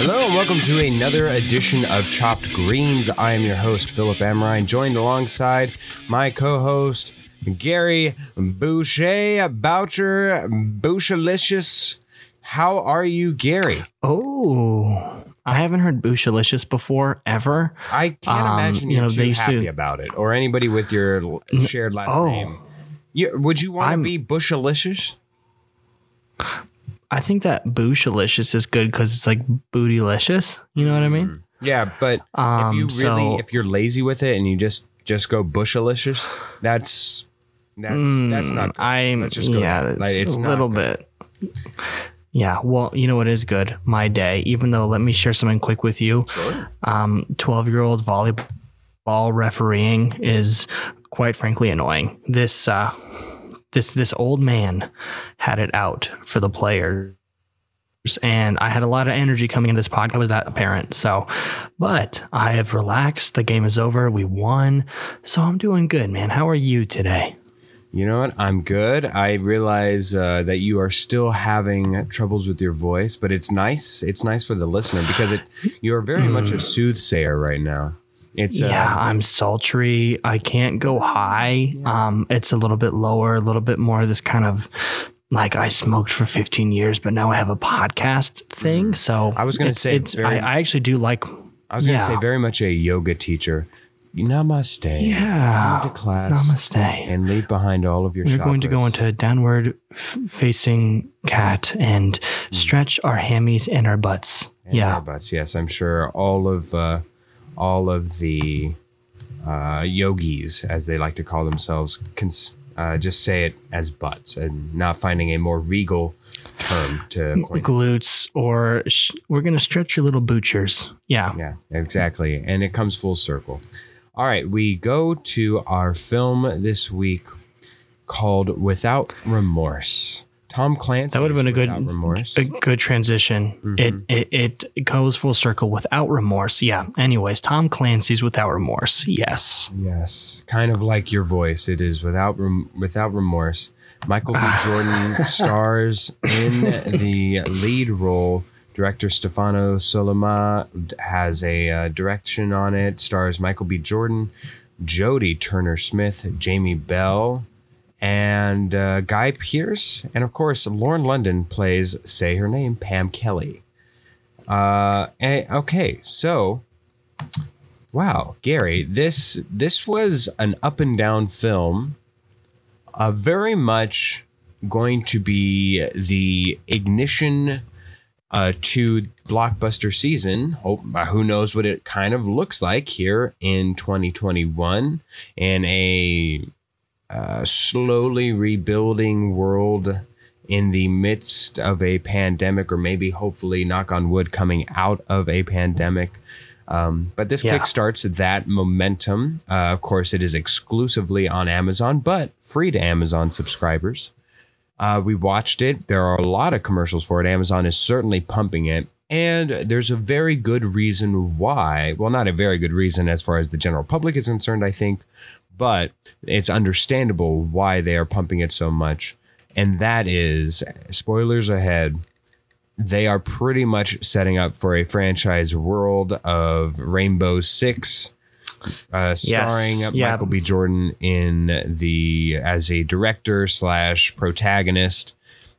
Hello and welcome to another edition of Chopped Greens. I am your host, Philip Amrine, joined alongside my co-host, Gary Boucher, Boucher, Bouchalicious. How are you, Gary? Oh, I haven't heard Bouchalicious before ever. I can't Um, imagine you you're know, too they used to- happy about it, or anybody with your shared last oh. name. You, would you want to be Bushalicious? I think that Bouchalicious is good because it's like bootylicious. You know what I mean? Yeah, but if Um, you really, so- if you're lazy with it and you just just go Bushalicious, that's that's that's not. Good. I'm Let's just go yeah, it's, Like, it's a little good. bit. Yeah, well, you know what is good? My day. Even though, let me share something quick with you. Um, twelve-year-old volleyball refereeing is quite frankly annoying. This uh, this this old man had it out for the players. And I had a lot of energy coming into this podcast. Was that apparent? So, but I have relaxed. The game is over. We won. So I'm doing good, man. How are you today? You know what? I'm good. I realize uh, that you are still having troubles with your voice, but it's nice. It's nice for the listener because it you are very much a soothsayer right now. It's uh, Yeah, I'm sultry. I can't go high. Um, it's a little bit lower, a little bit more this kind of like I smoked for 15 years, but now I have a podcast thing. So Mm. I was gonna it's- say it's. very- I, I actually do like. I was going to yeah. say very much a yoga teacher. Namaste. Yeah. Come to class. Namaste. And leave behind all of your. We're going to go chakras. into downward f- facing cat and stretch our hammies and our butts. And yeah. our butts. Yes, I'm sure all of uh, all of the uh, yogis, as they like to call themselves, cons- uh, just say it as butts and not finding a more regal term to coin. Glutes, or sh- we're going to stretch your little boochers. Yeah. Yeah, exactly. And it comes full circle. All right, we go to our film this week called Without Remorse. Tom Clancy. That would have been a good, Remorse. a good transition. Mm-hmm. It, it it goes full circle without remorse. Yeah. Anyways, Tom Clancy's without remorse. Yes. Yes, kind of like your voice. It is without rem- without remorse. Michael B. Jordan stars in the lead role. Director Stefano Sollima has a uh, direction on it. Stars Michael B. Jordan, Jodie Turner Smith, Jamie Bell, and uh, Guy Pearce, and of course Lauren London plays say her name Pam Kelly. Uh, okay, so Wow, Gary, this this was an up and down film. Uh, very much going to be the ignition uh, to blockbuster season. Hope, uh, who knows what it kind of looks like here in 2021 in a uh, slowly rebuilding world in the midst of a pandemic, or maybe hopefully, knock on wood, coming out of a pandemic. Um, but this Yeah. kickstarts that momentum. Uh, of course, it is exclusively on Amazon, but free to Amazon subscribers. Uh, we watched it. There are a lot of commercials for it. Amazon is certainly pumping it. And there's a very good reason why. Well, not a very good reason as far as the general public is concerned, I think, but it's understandable why they are pumping it so much. And that is, spoilers ahead, they are pretty much setting up for a franchise world of Rainbow Six, uh, starring Yes, yeah. Michael B. Jordan in the as a director slash protagonist,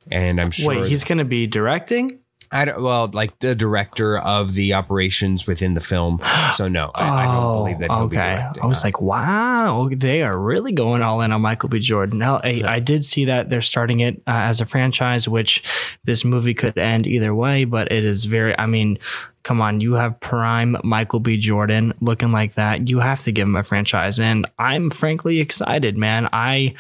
and I'm sure Wait, he's going to be directing? I don't well like the director of the operations within the film. So no, I, I don't believe that he'll be directing. Oh, I was like, wow, they are really going all in on Michael B. Jordan. Now, I, I did see that they're starting it uh, as a franchise, which this movie could end either way, but it is very, I mean, come on, you have prime Michael B. Jordan looking like that. You have to give him a franchise. And I'm frankly excited, man. I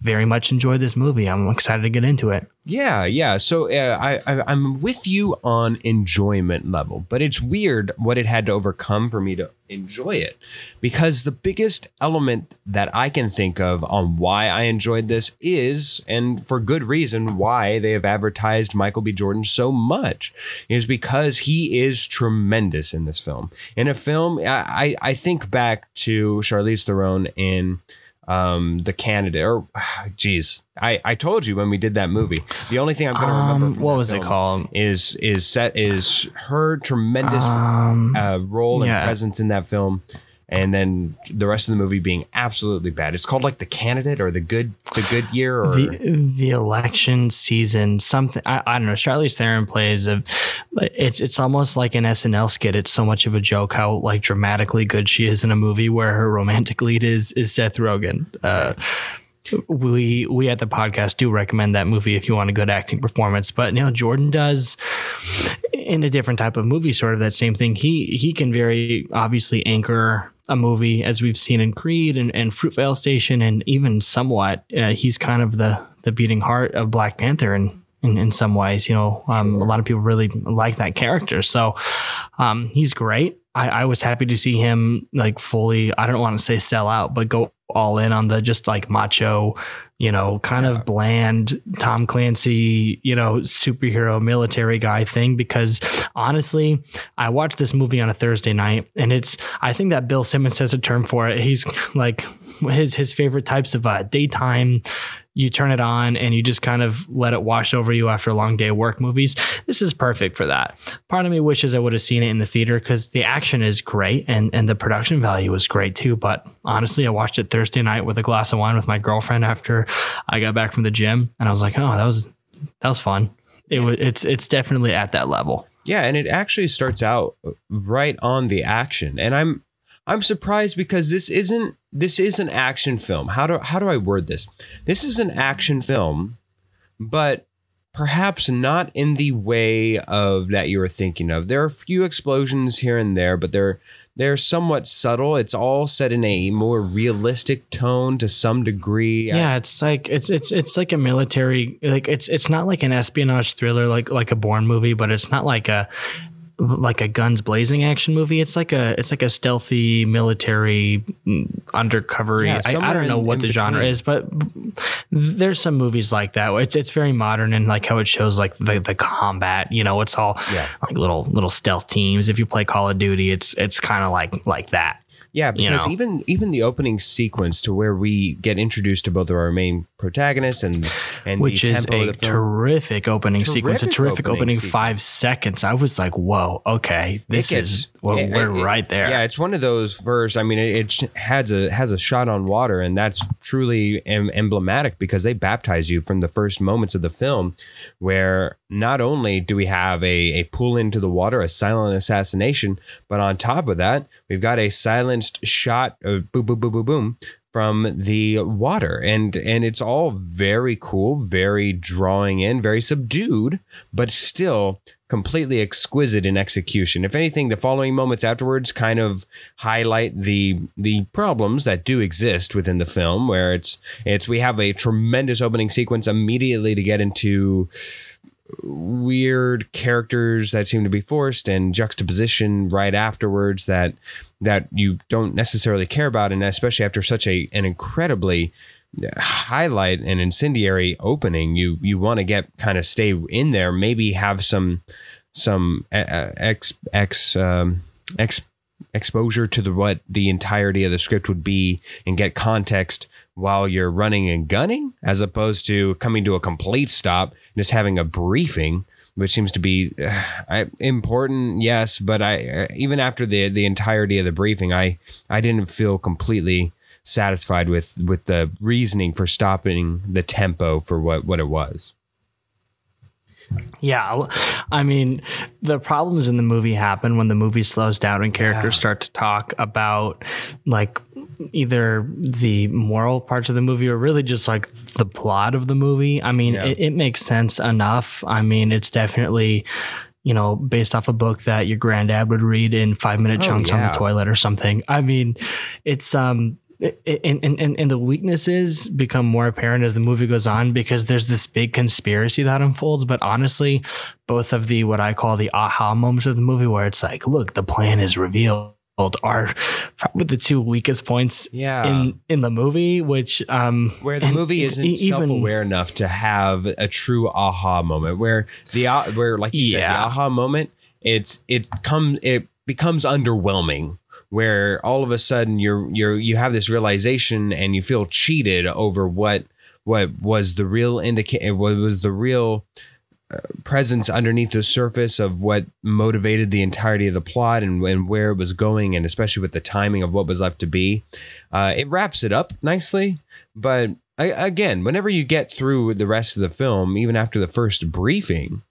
very much enjoyed this movie. I'm excited to get into it. Yeah, yeah. So uh, I, I I'm with you on enjoyment level, but it's weird what it had to overcome for me to enjoy it, because the biggest element that I can think of on why I enjoyed this is, and for good reason, why they have advertised Michael B. Jordan so much, is because he is tremendous in this film. In a film, I I think back to Charlize Theron in um, the candidate or geez, I, I told you when we did that movie. The only thing I'm going to remember Um, from what was it called? is is set is her tremendous Um, uh, role and presence in that film, and then the rest of the movie being absolutely bad. It's called like the candidate or the good the good year or the the election season something I, I don't know. Charlize Theron plays a it's it's almost like an SNL skit. It's so much of a joke how like dramatically good she is in a movie where her romantic lead is is Seth Rogen. Uh we we at the podcast do recommend that movie if you want a good acting performance but you know Jordan does in a different type of movie sort of that same thing. He he can very obviously anchor a movie as we've seen in Creed and, and Fruitvale Station and even somewhat uh, he's kind of the the beating heart of Black Panther in in, in some ways you know um, a lot of people really like that character. So um, he's great. I, I was happy to see him like fully I don't want to say sell out but go all in on the just like macho you know kind of bland Tom Clancy you know superhero military guy thing because honestly I watched this movie on a Thursday night and it's I think that Bill Simmons has a term for it. He's like his his favorite types of uh, daytime you turn it on and you just kind of let it wash over you after a long day of work movies. This is perfect for that. Part of me wishes I would have seen it in the theater because the action is great and, and the production value is great too. But honestly, I watched it Thursday night with a glass of wine with my girlfriend after I got back from the gym and I was like, oh, that was that was fun. It was it's it's definitely at that level. Yeah, and it actually starts out right on the action. And I'm I'm surprised because this isn't this is an action film. How do how do I word this? This is an action film, but perhaps not in the way of that you were thinking of. There are a few explosions here and there, but they're they're somewhat subtle. It's all set in a more realistic tone to some degree. Yeah, it's like it's it's it's like a military like it's it's not like an espionage thriller like like a Bourne movie, but it's not like a like a guns blazing action movie. It's like a it's like a stealthy military mm, undercover. Yeah, I, I don't know in- what in the genre is, but there's some movies like that. It's it's very modern and like how it shows like the the combat. You know, it's all Yeah. like little little stealth teams. If you play Call of Duty, it's it's kind of like like that. Yeah, you because know. even even the opening sequence to where we get introduced to both of our main protagonists and and which the is a of the film. terrific opening sequence, a Terrific terrific opening opening, five seconds. I was like, "Whoa, okay, this gets- is well, it- we're it- right there." Yeah, it's one of those first. I mean, it, it has a has a shot on water, and that's truly em- emblematic because they baptize you from the first moments of the film, where not only do we have a a pull into the water, a silent assassination, but on top of that, we've got a silenced shot of boom, boom, boom, boom, boom from the water. And and it's all very cool very drawing in very subdued but still completely exquisite in execution. If anything the following moments afterwards kind of highlight the the problems that do exist within the film where it's it's we have a tremendous opening sequence immediately to get into weird characters that seem to be forced and juxtaposition right afterwards that that you don't necessarily care about. And especially after such a an incredibly highlight and incendiary opening you you want to get kind of stay in there maybe have some some uh, uh, ex ex um ex exposure to the what the entirety of the script would be and get context while you're running and gunning as opposed to coming to a complete stop and just having a briefing which seems to be uh, important yes but i uh, even after the the entirety of the briefing i i didn't feel completely satisfied with with the reasoning for stopping the tempo for what what it was. Yeah, I mean, the problems in the movie happen when the movie slows down and characters start to talk about like either the moral parts of the movie or really just like the plot of the movie. I mean, Yeah. it, it makes sense enough. I mean, it's definitely you know based off a book that your granddad would read in five minute Oh, chunks on the toilet or something. I mean, it's um. And, and, and, and the weaknesses become more apparent as the movie goes on because there's this big conspiracy that unfolds. But honestly, both of the what I call the aha moments of the movie, where it's like, look, the plan is revealed, are probably the two weakest points Yeah. in in the movie. Which um, where the movie isn't even- self-aware enough to have a true aha moment where the ah- where like you said the aha moment it's it comes it becomes underwhelming where all of a sudden you're you're you have this realization and you feel cheated over what what was the real indicator what was the real uh, presence underneath the surface of what motivated the entirety of the plot and, and where it was going and especially with the timing of what was left to be uh, it wraps it up nicely. But I, again whenever you get through the rest of the film even after the first briefing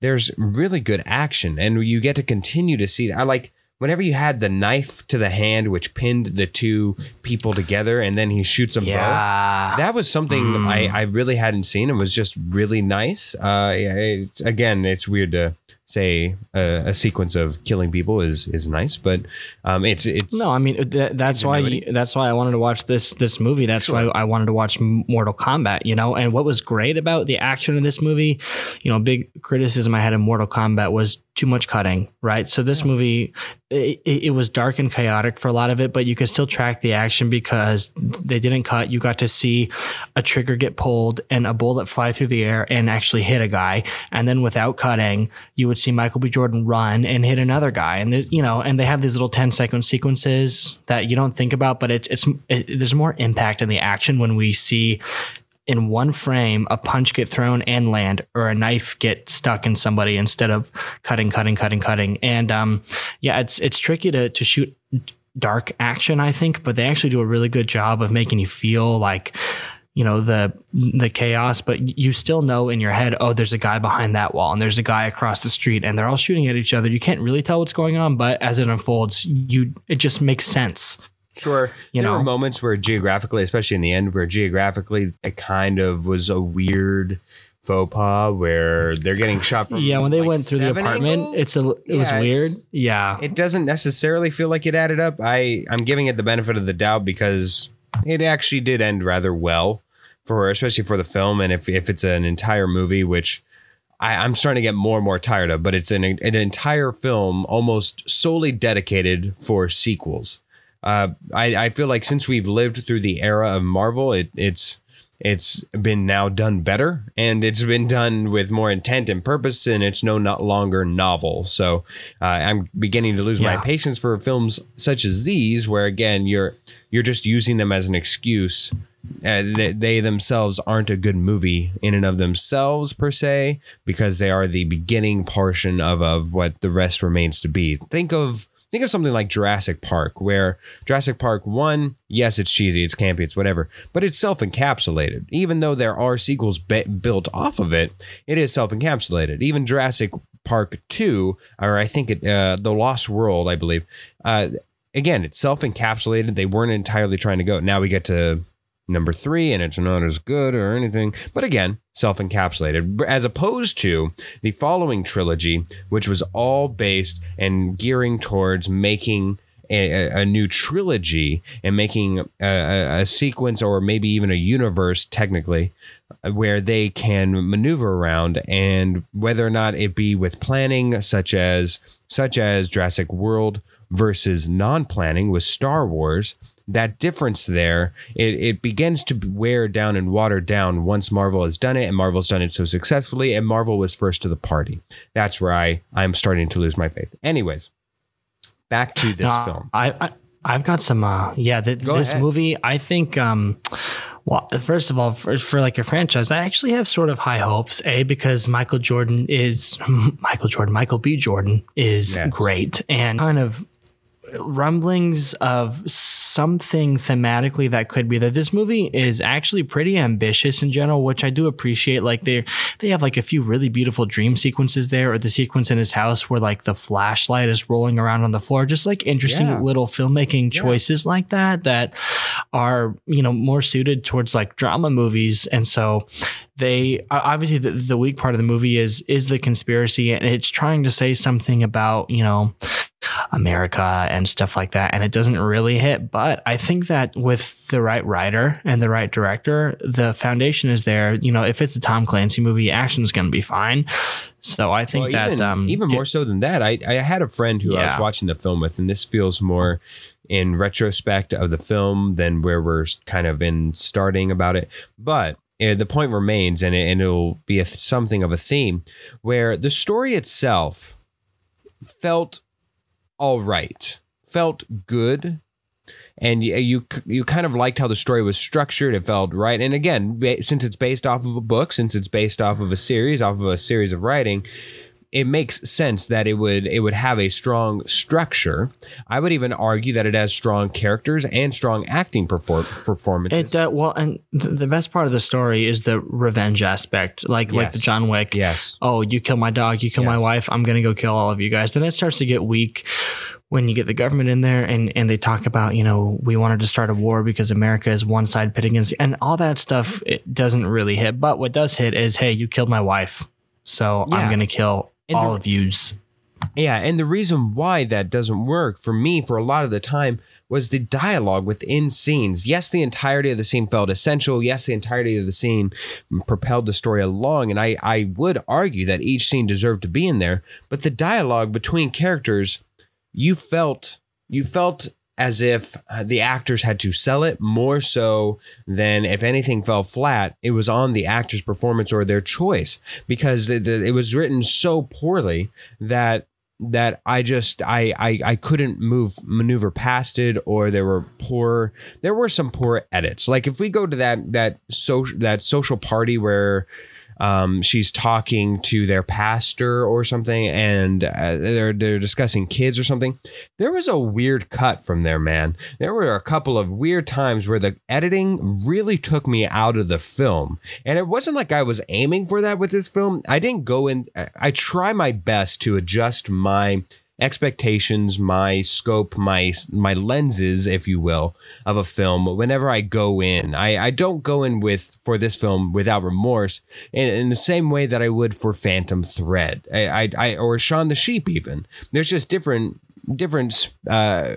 there's really good action and you get to continue to see i like whenever you had the knife to the hand which pinned the two people together and then he shoots them both that was something Mm. I, I really hadn't seen. It was just really nice. Uh, yeah, it's, again, it's weird to say a, a sequence of killing people is is nice, but um, it's it's No, I mean th- that's why Ingenuity. that's why I wanted to watch this this movie. That's why I wanted to watch Mortal Kombat. You know, and what was great about the action in this movie, you know, big criticism I had in Mortal Kombat was too much cutting. Right, so this movie it, it it was dark and chaotic for a lot of it, but you could still track the action because they didn't cut. You got to see a trigger get pulled and a bullet fly through the air and actually hit a guy, and then without cutting, you would see Michael B. Jordan run and hit another guy, and the, you know, and they have these little 10 second sequences that you don't think about, but it's it's it, there's more impact in the action when we see in one frame a punch get thrown and land or a knife get stuck in somebody instead of cutting cutting cutting cutting and um yeah it's it's tricky to to shoot dark action i think but they actually do a really good job of making you feel like you know the the chaos but you still know in your head oh there's a guy behind that wall and there's a guy across the street and they're all shooting at each other you can't really tell what's going on but as it unfolds you it just makes sense Sure. You there know? were moments where geographically, especially in the end, where geographically it kind of was a weird faux pas where they're getting shot from. yeah when they like, went through the apartment angles? it's a it was weird yeah It doesn't necessarily feel like it added up. I I'm giving it the benefit of the doubt because it actually did end rather well for especially for the film and if if it's an entire movie which I, I'm starting to get more and more tired of, but it's an an entire film almost solely dedicated for sequels. Uh, I, I feel like since we've lived through the era of Marvel, it, it's it's been now done better, and it's been done with more intent and purpose, and it's no not longer novel. So uh, I'm beginning to lose my patience for films such as these, where again you're you're just using them as an excuse. Uh, they, they themselves aren't a good movie in and of themselves per se because they are the beginning portion of, of what the rest remains to be. Think of think of something like Jurassic Park, where Jurassic Park one, yes, it's cheesy, it's campy, it's whatever, but it's self-encapsulated. Even though there are sequels be- built off of it, it is self-encapsulated. Even Jurassic Park two, or I think it, uh, the Lost World, I believe. Uh, again, it's self-encapsulated. They weren't entirely trying to go. Now we get to number three, and it's not as good or anything. But again, self encapsulated, as opposed to the following trilogy, which was all based and gearing towards making. A, a- new trilogy and making a, a, sequence or maybe even a universe technically uh, where they can maneuver around and whether or not it be with planning such as such as Jurassic World versus non-planning with Star Wars that difference there it, it begins to wear down and water down once Marvel has done it and Marvel's done it so successfully and Marvel was first to the party that's where I I'm starting to lose my faith anyways back to this No, film I, I I've got some. Uh, yeah, th- this ahead. movie. I think. Um, well, first of all, for, for like a franchise, I actually have sort of high hopes. A because Michael Jordan is Michael Jordan. Michael B. Jordan is Yes. great and kind of rumblings of something thematically that could be that this movie is actually pretty ambitious in general, which I do appreciate. Like they they have like a few really beautiful dream sequences there, or the sequence in his house where like the flashlight is rolling around on the floor. Just like interesting Yeah. little filmmaking choices like that that are you know more suited towards like drama movies, and so they obviously the, the weak part of the movie is is the conspiracy and it's trying to say something about you know America and stuff like that. And it doesn't really hit. But I think that with the right writer and the right director, the foundation is there. You know, if it's a Tom Clancy movie, action is going to be fine. So I think Well, that even, um, even it- more so than that, I, I had a friend who I was watching the film with, and this feels more in retrospect of the film than where we're kind of in starting about it. But Uh, the point remains, and, it, and it'll be a, something of a theme where the story itself felt all right felt good and you, you you kind of liked how the story was structured it felt right and again since it's based off of a book since it's based off of a series off of a series of writing it makes sense that it would it would have a strong structure. I would even argue that it has strong characters and strong acting perform- performances. It uh, well, and th- the best part of the story is the revenge aspect, like like the John Wick. yes. Oh, you kill my dog, you kill my wife. I'm gonna go kill all of you guys. Then it starts to get weak when you get the government in there, and and they talk about you know we wanted to start a war because America is one side pitting against, and all that stuff. It doesn't really hit, but what does hit is hey, you killed my wife, so Yeah. I'm gonna kill And all the- of yous. Yeah, and the reason why that doesn't work for me for a lot of the time was the dialogue within scenes. Yes, the entirety of the scene felt essential. Yes, the entirety of the scene propelled the story along, and I I would argue that each scene deserved to be in there. But the dialogue between characters, you felt you felt as if uh, the actors had to sell it more so than if anything fell flat, it was on the actor's performance or their choice because it, was written so poorly that that I just I, I I couldn't move maneuver past it or there were poor there were some poor edits. Like if we go to that that social that social party where um, she's talking to their pastor or something and uh, they're they're discussing kids or something. There was a weird cut from there man. There were a couple of weird times where the editing really took me out of the film. And it wasn't like I was aiming for that with this film. I didn't go in I- I try my best to adjust my expectations my scope my my lenses if you will of a film whenever i go in i i don't go in with for this film without remorse in, in the same way that i would for phantom thread i i, I or Shaun the sheep even there's just different different uh,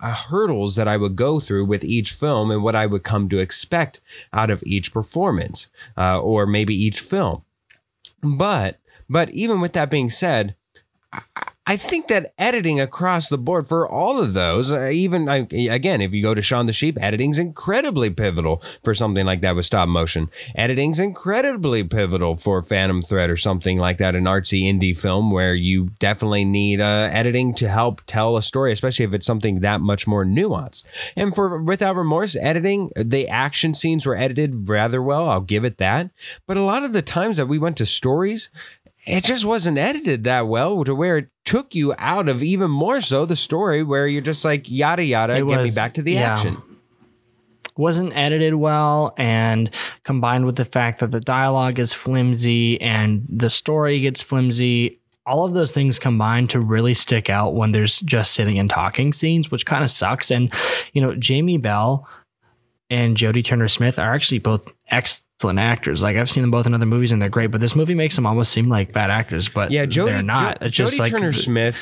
hurdles that I would go through with each film and what I would come to expect out of each performance uh, or maybe each film. But but even with that being said, I- I think that editing across the board for all of those, uh, even again, if you go to Shaun the Sheep, editing's incredibly pivotal for something like that with stop motion. Editing's incredibly pivotal for Phantom Thread or something like that, an artsy indie film where you definitely need uh, editing to help tell a story, especially if it's something that much more nuanced. And for Without Remorse, editing, the action scenes were edited rather well. I'll give it that. But a lot of the times that we went to stories, it just wasn't edited that well to where it took you out of even more so the story where you're just like yada yada It get me back to the yeah. action wasn't edited well and combined with the fact that the dialogue is flimsy and the story gets flimsy all of those things combine to really stick out when there's just sitting and talking scenes which kind of sucks and you know Jamie Bell and Jodie Turner Smith are actually both excellent actors. Like I've seen them both in other movies and they're great but this movie makes them almost seem like bad actors but yeah Jodie, they're not. Jo- it's just Jodie like Turner Smith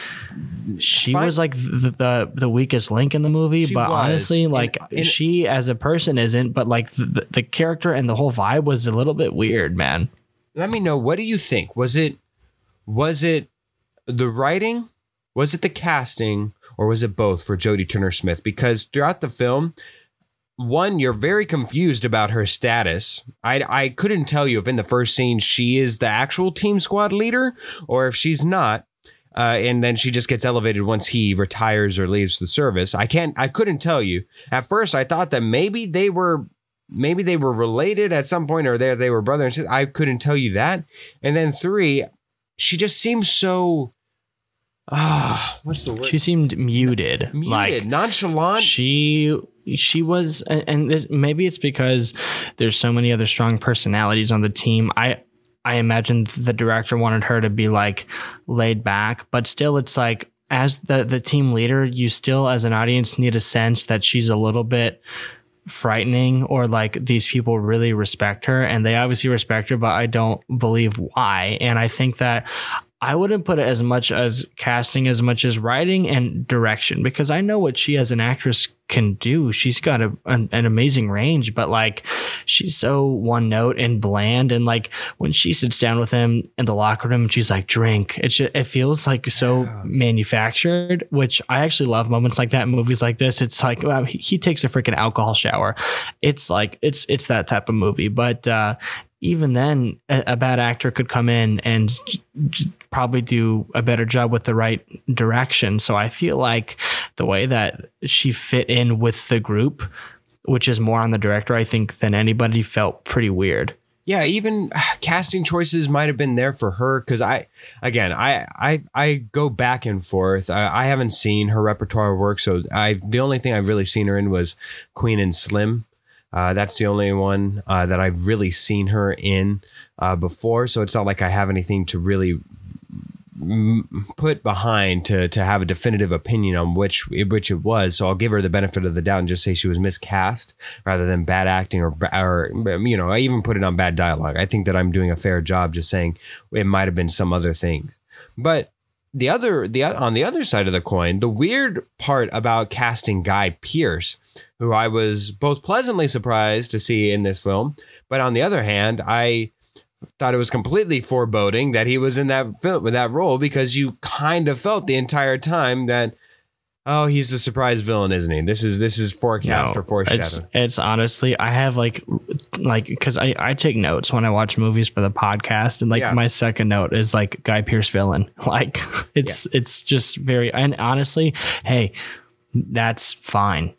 she Fine. was like the, the the weakest link in the movie She but was. honestly And- like and- she as a person isn't but like the, the character and the whole vibe was a little bit weird man. Let me know what do you think? Was it was it the writing? Was it the casting? Or was it both for Jodie Turner Smith? Because throughout the film one you're very confused about her status. I, I couldn't tell you if in the first scene she is the actual team squad leader or if she's not uh, and then she just gets elevated once he retires or leaves the service. I can't i couldn't tell you. At first i thought that maybe they were maybe they were related at some point or they, they were brother and sister. I couldn't tell you that. And then three she just seems so ah what's the word? She seemed muted, muted like nonchalant. she she was and this, maybe it's because there's so many other strong personalities on the team. I i imagine the director wanted her to be like laid back but still it's like as the the team leader you still as an audience need a sense that she's a little bit frightening or like these people really respect her and they obviously respect her but i don't believe why. And i think that I wouldn't put it as much as casting as much as writing and direction because I know what she as an actress can do. She's got a, an, an amazing range, but like she's so one note and bland. And like when she sits down with him in the locker room and she's like, drink, it, it feels like so manufactured, which I actually love moments like that in movies like this. It's like, wow, he, he takes a freaking alcohol shower. It's like, it's, it's that type of movie. But, uh, even then, a, a bad actor could come in and j- j- probably do a better job with the right direction. So I feel like the way that she fit in with the group, which is more on the director, I think, than anybody felt pretty weird. yeah even uh, casting choices might have been there for her because i again i i i go back and forth I, I haven't seen her repertoire work so i the only thing i've really seen her in was queen and slim uh, that's the only one uh, that I've really seen her in uh, before, so it's not like I have anything to really put behind to to have a definitive opinion on which which it was. So I'll give her the benefit of the doubt and just say she was miscast rather than bad acting or or you know I even put it on bad dialogue. I think that I'm doing a fair job just saying it might have been some other things, but. The other, the on the other side of the coin, the weird part about casting Guy Pearce, who I was both pleasantly surprised to see in this film, but on the other hand, I thought it was completely foreboding that he was in that film with that role because you kind of felt the entire time that oh he's the surprise villain isn't he this is this is forecast or foreshadow It's it's honestly I have like like because I I take notes when I watch movies for the podcast and like Yeah. my second note is like Guy Pearce villain like it's it's just very and honestly hey that's fine.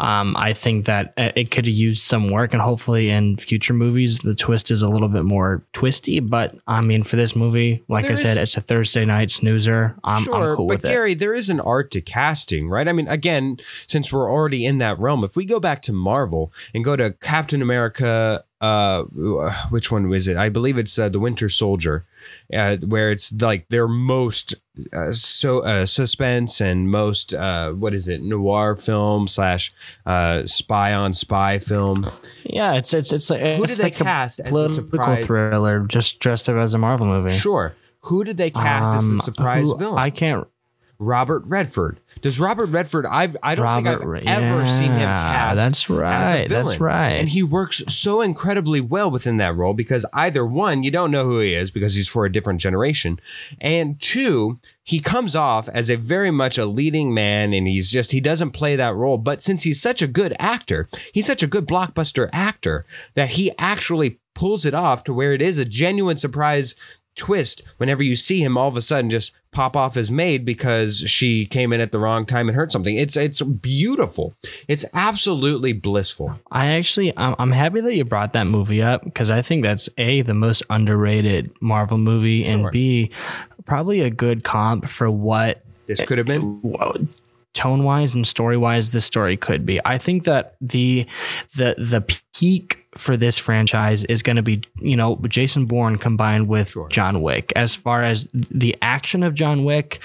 Um, I think that uh, it could have used some work, and hopefully in future movies the twist is a little bit more twisty. But I mean, for this movie, like I said, is- it's a Thursday night snoozer. I'm, sure, I'm cool but with it. Gary, there is an art to casting, right? I mean, again, since we're already in that realm, if we go back to Marvel and go to Captain America, uh, which one was it? I believe it's uh, the Winter Soldier, uh, where it's like their most uh, so uh, suspense and most uh, what is it noir film slash uh, spy on spy film. Yeah, it's it's it's like Who it's did they like a cast as the political surprise? thriller, just dressed up as a Marvel movie. Sure. Who did they cast as the Um, surprise who- villain? I can't. Robert Redford. Does Robert Redford? I've I don't Robert, think I've ever seen him cast. That's as a right. That's right. And he works so incredibly well within that role because either one, you don't know who he is because he's for a different generation, and two, he comes off as a very much a leading man, and he's just he doesn't play that role. But since he's such a good actor, he's such a good blockbuster actor that he actually pulls it off to where it is a genuine surprise twist whenever you see him all of a sudden just pop off as maid because she came in at the wrong time and heard something. It's it's beautiful. It's absolutely blissful. I actually, I'm, I'm happy that you brought that movie up because I think that's a the most underrated Marvel movie, Sure. and b probably a good comp for what This could have been tone wise and story wise this story could be. I think that the the the peak for this franchise is going to be you know Jason Bourne combined with Sure. John Wick. As far as the action of John Wick,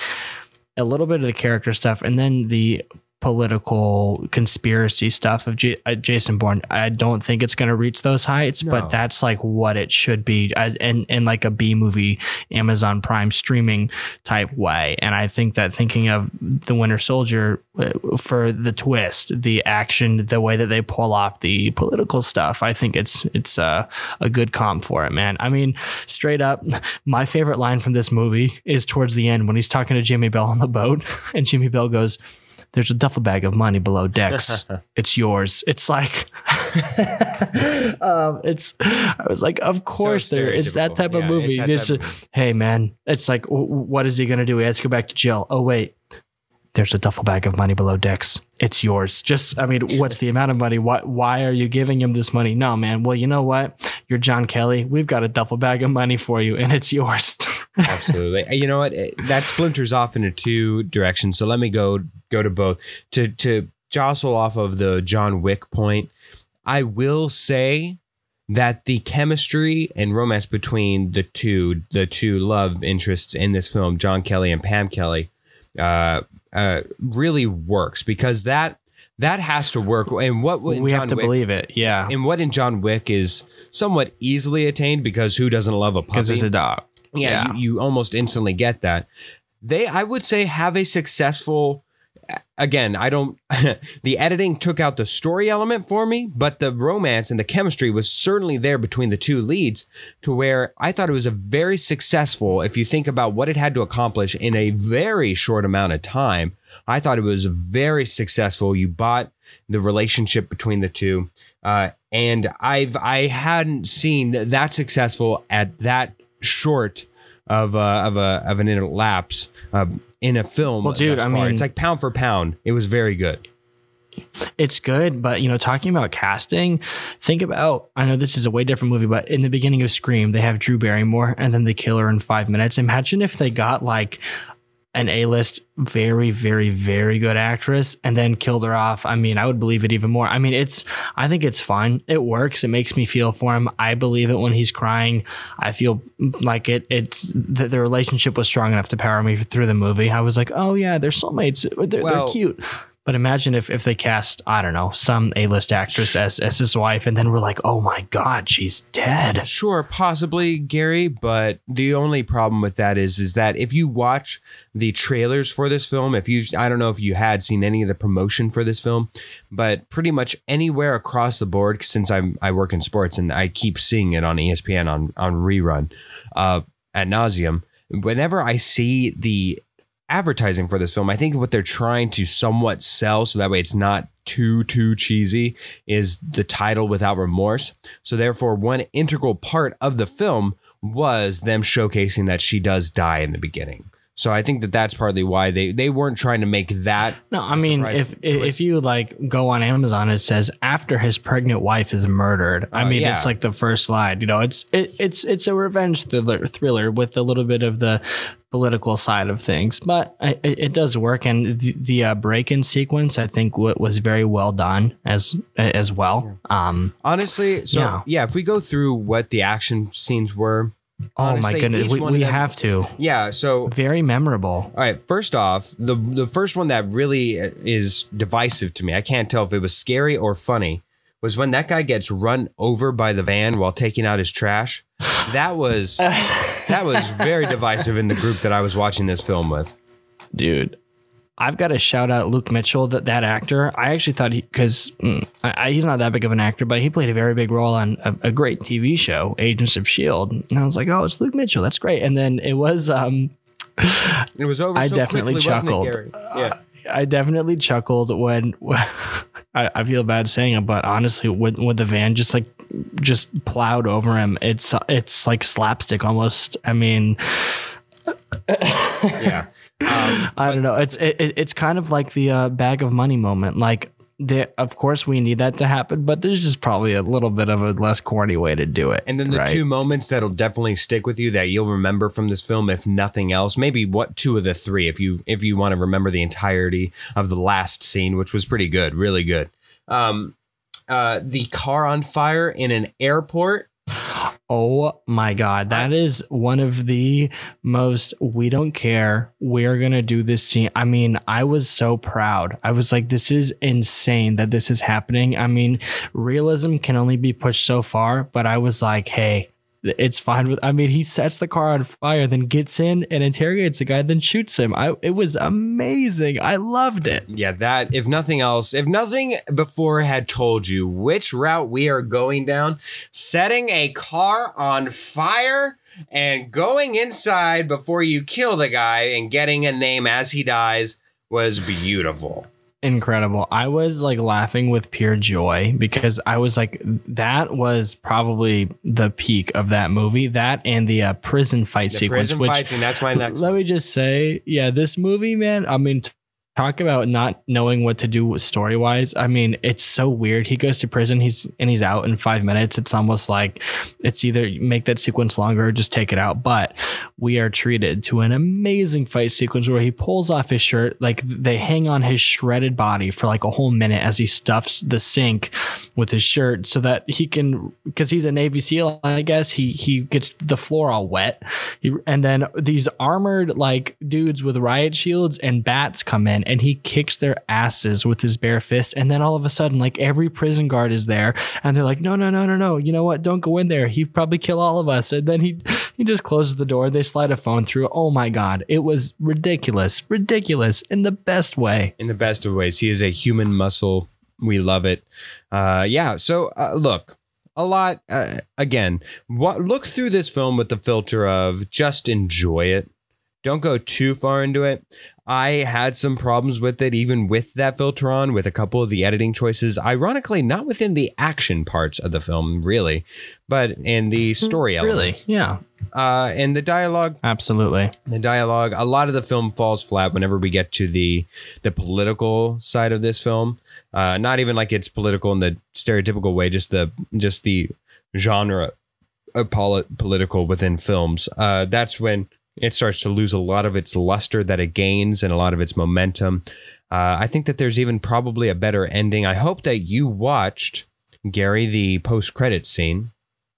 a little bit of the character stuff, and then the political conspiracy stuff of J- uh, Jason Bourne. I don't think it's going to reach those heights, No. but that's like what it should be as in, in like a B movie Amazon Prime streaming type way. And I think that thinking of the Winter Soldier uh, for the twist, the action, the way that they pull off the political stuff, I think it's it's uh, a good comp for it, man. I mean, straight up, my favorite line from this movie is towards the end when he's talking to Jimmy Bell on the boat, and Jimmy Bell goes. There's a duffel bag of money below decks. it's yours. It's like, um, it's. I was like, of course there. It's that type of movie. it's that type a- of movie. hey man, it's like, what is he gonna do? He has to go back to jail. Oh wait, there's a duffel bag of money below decks. It's yours. Just, I mean, what's the amount of money? Why, why are you giving him this money? No, man. Well, you know what? You're John Kelly. We've got a duffel bag of money for you, and it's yours. Absolutely. You know what? That splinters off into two directions. So let me go go to both. To to jostle off of the John Wick point, I will say that the chemistry and romance between the two the two love interests in this film, John Kelly and Pam Kelly, uh, uh, really works because that that has to work. And what we John have to Wick, believe it. Yeah, and what in John Wick is somewhat easily attained because who doesn't love a puppy? because it's a dog. yeah, You, you almost instantly get that. They, I would say, have a successful again, I don't. the editing took out the story element for me, but the romance and the chemistry was certainly there between the two leads, to where I thought it was a very successful. If you think about what it had to accomplish in a very short amount of time, I thought it was very successful. You bought the relationship between the two, uh, and I've I hadn't seen that successful at that short of uh, of a of an lapse uh, in a film. Well, dude, I mean- it's like pound for pound. It was very good. It's good, but you know, talking about casting, think about I know this is a way different movie, but in the beginning of Scream, they have Drew Barrymore and then they kill her in five minutes. Imagine if they got like an A-list, very, very, very good actress and then killed her off. I mean, I would believe it even more. I mean, it's I think it's fine. It works. It makes me feel for him. I believe it when he's crying. I feel like it it's the, the relationship was strong enough to power me through the movie. I was like, oh yeah, they're soulmates. They're, they're cute. But imagine if, if they cast, I don't know, some A list actress as, as his wife, and then we're like, oh my God, she's dead. Sure, possibly Gary, but the only problem with that is is that if you watch the trailers for this film, if you I don't know if you had seen any of the promotion for this film, but pretty much anywhere across the board since I'm I work in sports and I keep seeing it on ESPN on on rerun uh at nauseum, whenever I see the advertising for this film, I think what they're trying to somewhat sell so that way it's not too too cheesy is the title without remorse. So therefore one integral part of the film was them showcasing that she does die in the beginning. So I think that that's partly why they they weren't trying to make that No, I mean, if if you like go on Amazon, it says after his pregnant wife is murdered. I Oh, mean, yeah. it's like the first slide. You know, it's it, it's it's a revenge thriller thriller with a little bit of the political side of things, but it, it does work. And the, the uh, break-in sequence, I think, wa- was very well done as as well. Um, honestly. So Yeah. yeah. if we go through what the action scenes were, oh my goodness, we, we have to. yeah. So Very memorable. All right. First off, the the first one that really uh, is divisive to me, I can't tell if it was scary or funny, was when that guy gets run over by the van while taking out his trash. That was that was very divisive in the group that I was watching this film with. dude. I've got to shout out Luke Mitchell, that that actor. I actually thought he because he's not that big of an actor, but he played a very big role on a, a great TV show, Agents of Shield. And I was like, oh, it's Luke Mitchell. That's great. And then it was um, It was over I so definitely quickly, chuckled. it, Gary? Yeah. I definitely chuckled when I, I feel bad saying it, but honestly, when when the van just like just plowed over him, it's it's like slapstick almost. I mean, Yeah. Um, I don't know. It's it, it- it's kind of like the uh, bag of money moment. Like, the, of course, we need that to happen, but there's just probably a little bit of a less corny way to do it. And then the right? two moments that'll definitely stick with you that you'll remember from this film, if nothing else, maybe what two of the three, if you if you want to remember the entirety of the last scene, which was pretty good, really good. Um, uh, the car on fire in an airport. Oh my god, that is one of the most we don't care. We're going to do this scene. I mean, I was so proud. I was like this is insane that this is happening. I mean, realism can only be pushed so far, but I was like, "Hey, it's fine with I mean, he sets the car on fire, then gets in and interrogates the guy, then shoots him. I it was amazing. I loved it. Yeah, that if nothing else, if nothing before had told you which route we are going down, setting a car on fire and going inside before you kill the guy and getting a name as he dies was beautiful. Incredible. I was like laughing with pure joy because I was like, that was probably the peak of that movie. That and the uh, prison fight The sequence, prison which fights, and that's my next. let me just say, yeah, this movie, man. I mean, t- talk about not knowing what to do story wise. I mean, it's so weird. He goes to prison, he's and he's out in five minutes. It's almost like it's either make that sequence longer or just take it out. But we are treated to an amazing fight sequence where he pulls off his shirt, like they hang on his shredded body for like a whole minute as he stuffs the sink with his shirt so that he can because he's a Navy SEAL, I guess he he gets the floor all wet. He, and then these armored like dudes with riot shields and bats come in and he kicks their asses with his bare fist. And then all of a sudden, like every prison guard is there and they're like, no, no, no, no, no. You know what? Don't go in there. He'd probably kill all of us. And then he he just closes the door. They slide a phone through. Oh my god, it was ridiculous, ridiculous in the best way. in the best of ways. He is a human muscle. We love it. Uh, yeah. So uh, look, a lot. Uh, again, what, look through this film with the filter of just enjoy it. Don't go too far into it. I had some problems with it, even with that filter on, with a couple of the editing choices. Ironically, not within the action parts of the film, really, but in the story elements. Yeah, Uh, and the dialogue absolutely. the dialogue a lot of the film falls flat whenever we get to the the political side of this film uh not even like it's political in the stereotypical way just the just the genre of poli- political within films uh that's when it starts to lose a lot of its luster that it gains and a lot of its momentum uh i think that there's even probably a better ending i hope that you watched gary the post-credit scene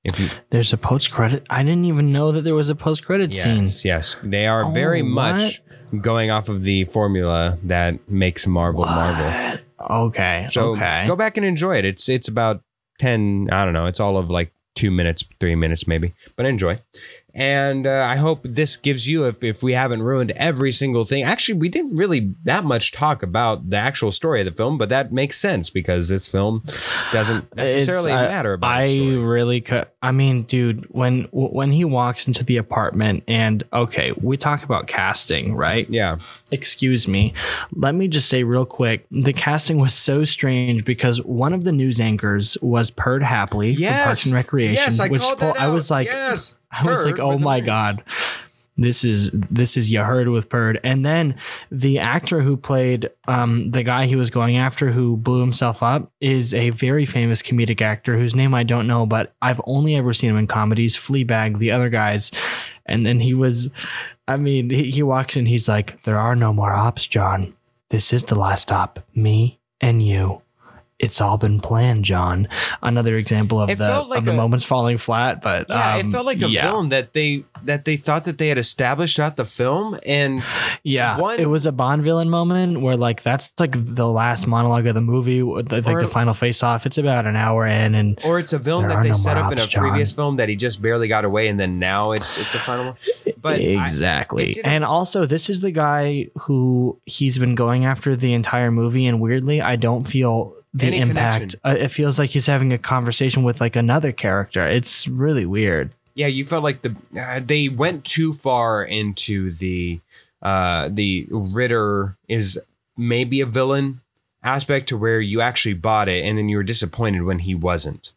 if you There's a post credit. I didn't even know that there was a post credit scene. Yes, yes. They are Oh, very what? much going off of the formula that makes Marvel Marvel. Okay. So okay. go back and enjoy it. It's it's about 10, I don't know, it's all of like 2 minutes, 3 minutes maybe, but enjoy. And uh, I hope this gives you, if, if we haven't ruined every single thing. Actually, we didn't really that much talk about the actual story of the film, but that makes sense because this film doesn't necessarily uh, matter about I the story. really could. I mean, dude, when when he walks into the apartment, and okay, we talk about casting, right? Yeah. Excuse me. Let me just say real quick, the casting was so strange because one of the news anchors was Perd Hapley from Parks and Recreation, Yes, I which called that I was out. like, yes. I was like, oh my god. This is this is you heard with Bird, and then the actor who played um, the guy he was going after, who blew himself up, is a very famous comedic actor whose name I don't know, but I've only ever seen him in comedies. Fleabag, the other guys, and then he was, I mean, he, he walks in, he's like, "There are no more ops, John. This is the last op. Me and you." It's all been planned, John. Another example of It the like of the a- moments falling flat, but Yeah, um, it felt like a yeah. villain that they that they thought that they had established throughout the film, and Yeah, One- it was a Bond villain moment where like that's like the last monologue of the movie, like Or- the final face off. It's about an hour in, and or it's a villain that they no set up in a John. previous film that he just barely got away, and then now it's it's the final one. But exactly. didn't- and also, this is the guy who he's been going after the entire movie, and weirdly, I don't feel the Any impact. Uh, it feels like he's having a conversation with like another character. It's really weird. yeah, you felt like the uh, they went too far into the uh the Ritter is maybe a villain aspect to where you actually bought it, and then you were disappointed when he wasn't.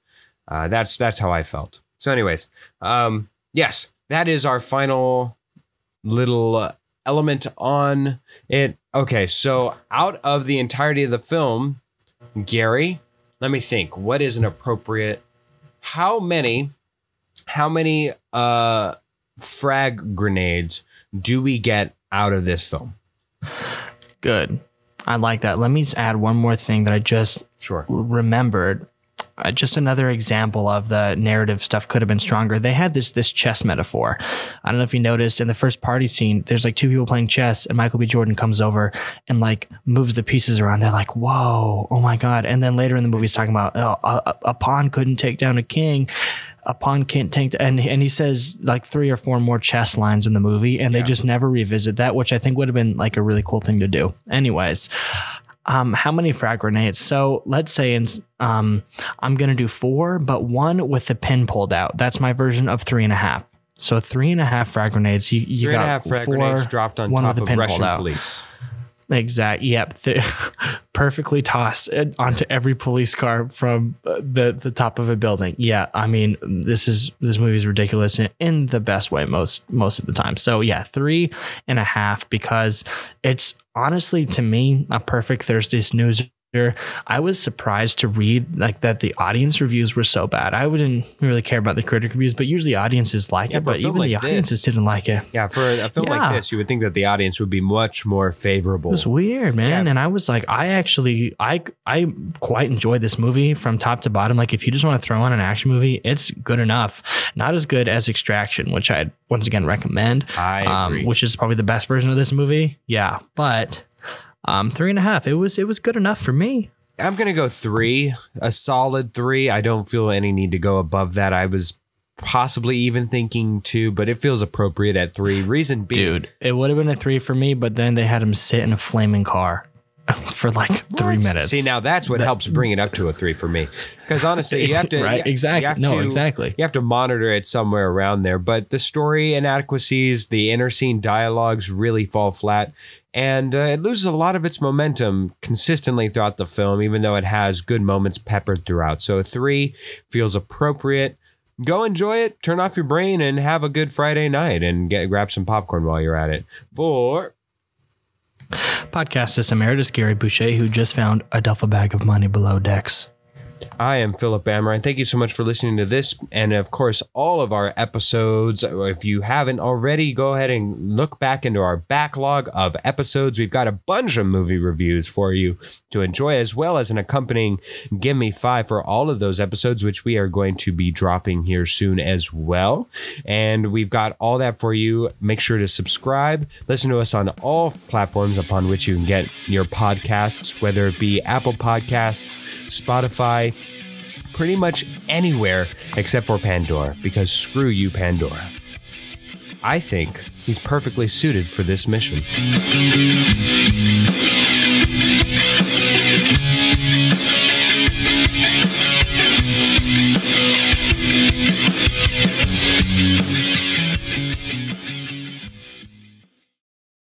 Uh, that's that's how I felt. So, anyways, um, yes, that is our final little uh, element on it. Okay, so out of the entirety of the film, Gary, let me think. What is an appropriate? How many? How many uh frag grenades do we get out of this film? Good. I like that. Let me just add one more thing that I just Sure. remembered uh, just another example of the narrative stuff could have been stronger. They had this this chess metaphor. I don't know if you noticed in the first party scene, there's like two people playing chess, and Michael B. Jordan comes over and like moves the pieces around. They're like, "Whoa, oh my god!" And then later in the movie, he's talking about, "Oh, a, a pawn couldn't take down a king." A pawn can't take, and and he says like three or four more chess lines in the movie, and they just never revisit that, which I think would have been like a really cool thing to do. Anyways, um, how many frag grenades? So let's say in, um, I'm gonna do four, but one with the pin pulled out. That's my version of three and a half. So three and a half frag grenades. You, you Three got and a half frag four, grenades dropped on one top with of the pin Russian police. Exact. Yep. Perfectly tossed onto every police car from uh, the the top of a building. Yeah. I mean, this is this movie is ridiculous in, in the best way most most of the time. So yeah, three and a half because it's honestly to me a perfect Thursday snoozer. I was surprised to read like that the audience reviews were so bad. I wouldn't really care about the critic reviews, but usually audiences like Yeah, it. But even the audiences this- didn't like it. Yeah, for a, film Yeah. like this, you would think that the audience would be much more favorable. It was weird, man. Yeah. And I was like, I actually, I, I quite enjoyed this movie from top to bottom. Like, if you just want to throw on an action movie, it's good enough. Not as good as Extraction, which I'd once again recommend, I um, which is probably the best version of this movie. Yeah, but um, three and a half. It was, it was good enough for me. I'm gonna go three, a solid three. I don't feel any need to go above that. I was possibly even thinking two, but it feels appropriate at three. Reason being, Dude, it would have been a three for me, but then they had him sit in a flaming car for like three minutes. See, now that's what helps bring it up to a three for me. Because honestly, you have to Right, you- exactly. you have No, to- exactly. You have to monitor it somewhere around there. But the story inadequacies, the inner scene dialogues really fall flat, and uh, it loses a lot of its momentum consistently throughout the film, even though it has good moments peppered throughout. So a three feels appropriate. Go enjoy it. Turn off your brain and have a good Friday night, and get grab some popcorn while you're at it. For Podcastist Emeritus Gary Boucher, who just found a duffel bag of money below decks. I am Philip Amrine. Thank you so much for listening to this and, of course, all of our episodes. Uh, if you haven't already, go ahead and look back into our backlog of episodes. We've got a bunch of movie reviews for you to enjoy, as well as an accompanying Give Me Five for all of those episodes, which we are going to be dropping here soon as well. And we've got all that for you. Make sure to subscribe. Listen to us on all platforms upon which you can get your podcasts, whether it be Apple Podcasts, Pretty much anywhere except for Pandora, because screw you, Pandora. I think he's perfectly suited for this mission.